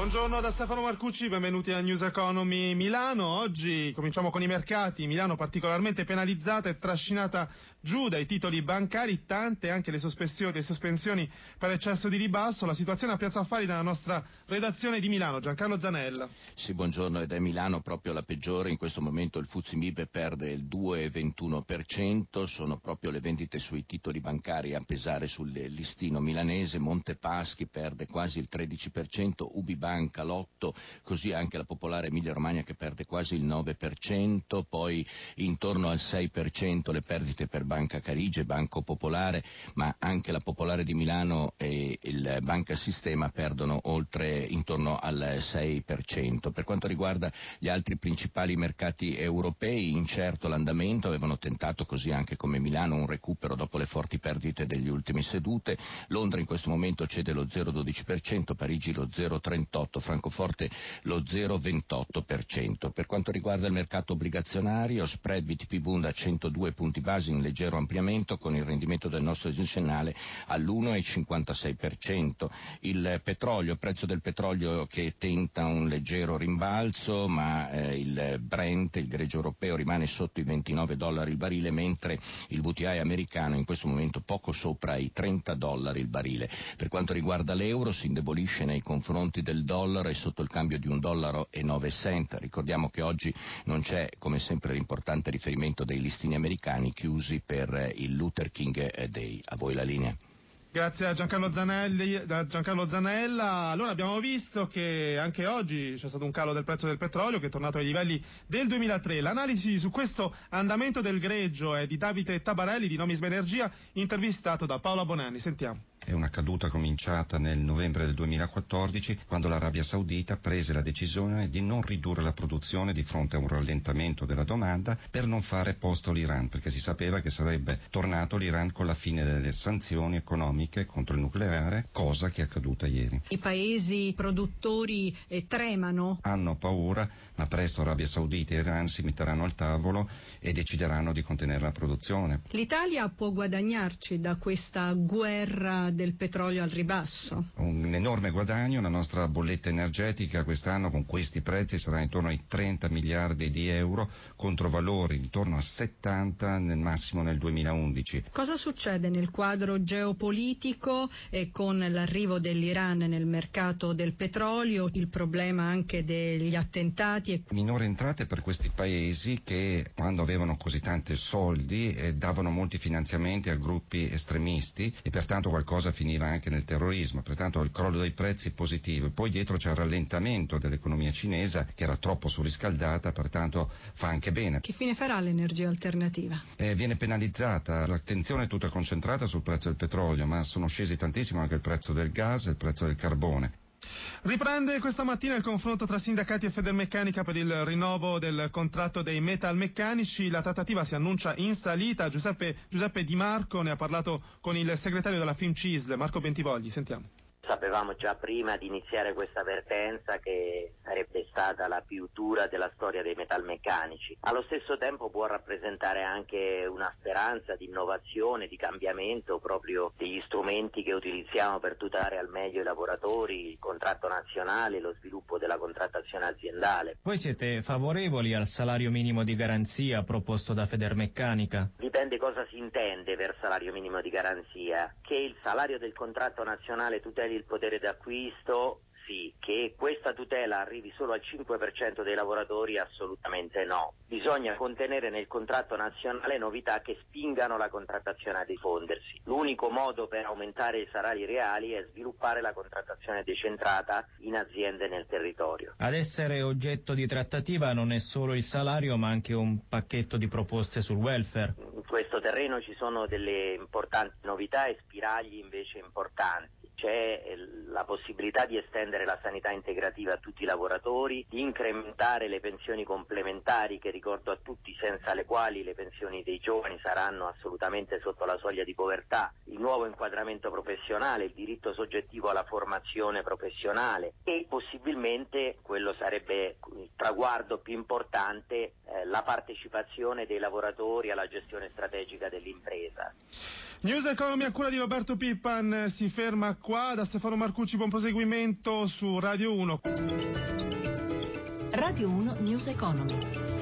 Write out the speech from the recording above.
Buongiorno da Stefano Marcucci, benvenuti a News Economy Milano. Oggi cominciamo con i mercati. Milano particolarmente penalizzata e trascinata giù dai titoli bancari, tante anche le sospensioni, le sospensioni per eccesso di ribasso. La situazione a Piazza Affari dalla nostra redazione di Milano. Giancarlo Zanella. Sì, buongiorno, ed è Milano proprio la peggiore. In questo momento il Fuzzi Mib perde il 2,21%, sono proprio le vendite sui titoli bancari a pesare sul listino milanese. Montepaschi perde quasi il 13%, Ubibank Banca l'8%, così anche la Popolare Emilia Romagna che perde quasi il 9%, poi intorno al 6% le perdite per Banca Carige, Banco Popolare, ma anche la Popolare di Milano e il Banca Sistema perdono oltre intorno al 6%. Per quanto riguarda gli altri principali mercati europei, incerto l'andamento, avevano tentato così anche come Milano un recupero dopo le forti perdite degli ultimi sedute. Londra in questo momento cede lo 0,12%, Parigi lo 0,38%, 0,28, Francoforte lo 0,28%. Per quanto riguarda il mercato obbligazionario, spread BTP Bund a 102 punti base in leggero ampliamento con il rendimento del nostro istituzionale all'1,56%. Il petrolio, il prezzo del petrolio che tenta un leggero rimbalzo, ma eh, il Brent, il greggio europeo, rimane sotto i 29 dollari il barile, mentre il VTI americano in questo momento poco sopra i 30 dollari il barile. Per quanto riguarda l'euro si indebolisce nei confronti del dollaro è sotto il cambio di un dollaro e 9 cent. Ricordiamo che oggi non c'è, come sempre, l'importante riferimento dei listini americani chiusi per il Luther King Day. A voi la linea. Grazie a Giancarlo, Zanelli, da Giancarlo Zanella. Allora abbiamo visto che anche oggi c'è stato un calo del prezzo del petrolio che è tornato ai livelli del 2003. L'analisi su questo andamento del greggio è di Davide Tabarelli di Nomisma Energia, intervistato da Paola Bonanni. Sentiamo. È una caduta cominciata nel novembre del 2014 quando l'Arabia Saudita prese la decisione di non ridurre la produzione di fronte a un rallentamento della domanda per non fare posto all'Iran, perché si sapeva che sarebbe tornato l'Iran con la fine delle sanzioni economiche contro il nucleare, cosa che è accaduta ieri. I paesi produttori eh, tremano? Hanno paura, ma presto Arabia Saudita e Iran si metteranno al tavolo e decideranno di contenere la produzione. L'Italia può guadagnarci da questa guerra del petrolio al ribasso. Un enorme guadagno, la nostra bolletta energetica quest'anno con questi prezzi sarà intorno ai 30 miliardi di euro contro valori intorno a 70 nel massimo nel 2011. Cosa succede nel quadro geopolitico e con l'arrivo dell'Iran nel mercato del petrolio, il problema anche degli attentati? E... Minore entrate per questi paesi che quando avevano così tanti soldi eh, davano molti finanziamenti a gruppi estremisti e pertanto qualcosa cosa finiva anche nel terrorismo, pertanto il crollo dei prezzi positivo. Poi dietro c'è il rallentamento dell'economia cinese che era troppo surriscaldata, pertanto fa anche bene. Che fine farà l'energia alternativa? Eh, viene penalizzata, l'attenzione è tutta concentrata sul prezzo del petrolio, ma sono scesi tantissimo anche il prezzo del gas e il prezzo del carbone. Riprende questa mattina il confronto tra sindacati e Federmeccanica per il rinnovo del contratto dei metalmeccanici. La trattativa si annuncia in salita. Giuseppe, Giuseppe Di Marco ne ha parlato con il segretario della FIMCISL, Marco Bentivogli. Sentiamo. Sapevamo già prima di iniziare questa vertenza che sarebbe stata la più dura della storia dei metalmeccanici. Allo stesso tempo può rappresentare anche una speranza di innovazione, di cambiamento proprio degli strumenti che utilizziamo per tutelare al meglio i lavoratori, il contratto nazionale, lo sviluppo della contrattazione aziendale. Voi siete favorevoli al salario minimo di garanzia proposto da Federmeccanica? Dipende cosa si intende per salario minimo di garanzia. Che il salario del contratto nazionale tuteli il potere d'acquisto sì, che questa tutela arrivi solo al 5% dei lavoratori assolutamente no. Bisogna contenere nel contratto nazionale novità che spingano la contrattazione a diffondersi. L'unico modo per aumentare i salari reali è sviluppare la contrattazione decentrata in aziende nel territorio. Ad essere oggetto di trattativa non è solo il salario ma anche un pacchetto di proposte sul welfare. In questo terreno ci sono delle importanti novità e spiragli invece importanti c'è eh, la possibilità di estendere la sanità integrativa a tutti i lavoratori, di incrementare le pensioni complementari che ricordo a tutti senza le quali le pensioni dei giovani saranno assolutamente sotto la soglia di povertà, il nuovo inquadramento professionale, il diritto soggettivo alla formazione professionale e possibilmente, quello sarebbe il traguardo più importante, eh, la partecipazione dei lavoratori alla gestione strategica dell'impresa. News Economy a cura di Roberto Pippan si ferma qua, da Stefano Marcucci buon proseguimento su Radio 1. Radio 1 News Economy.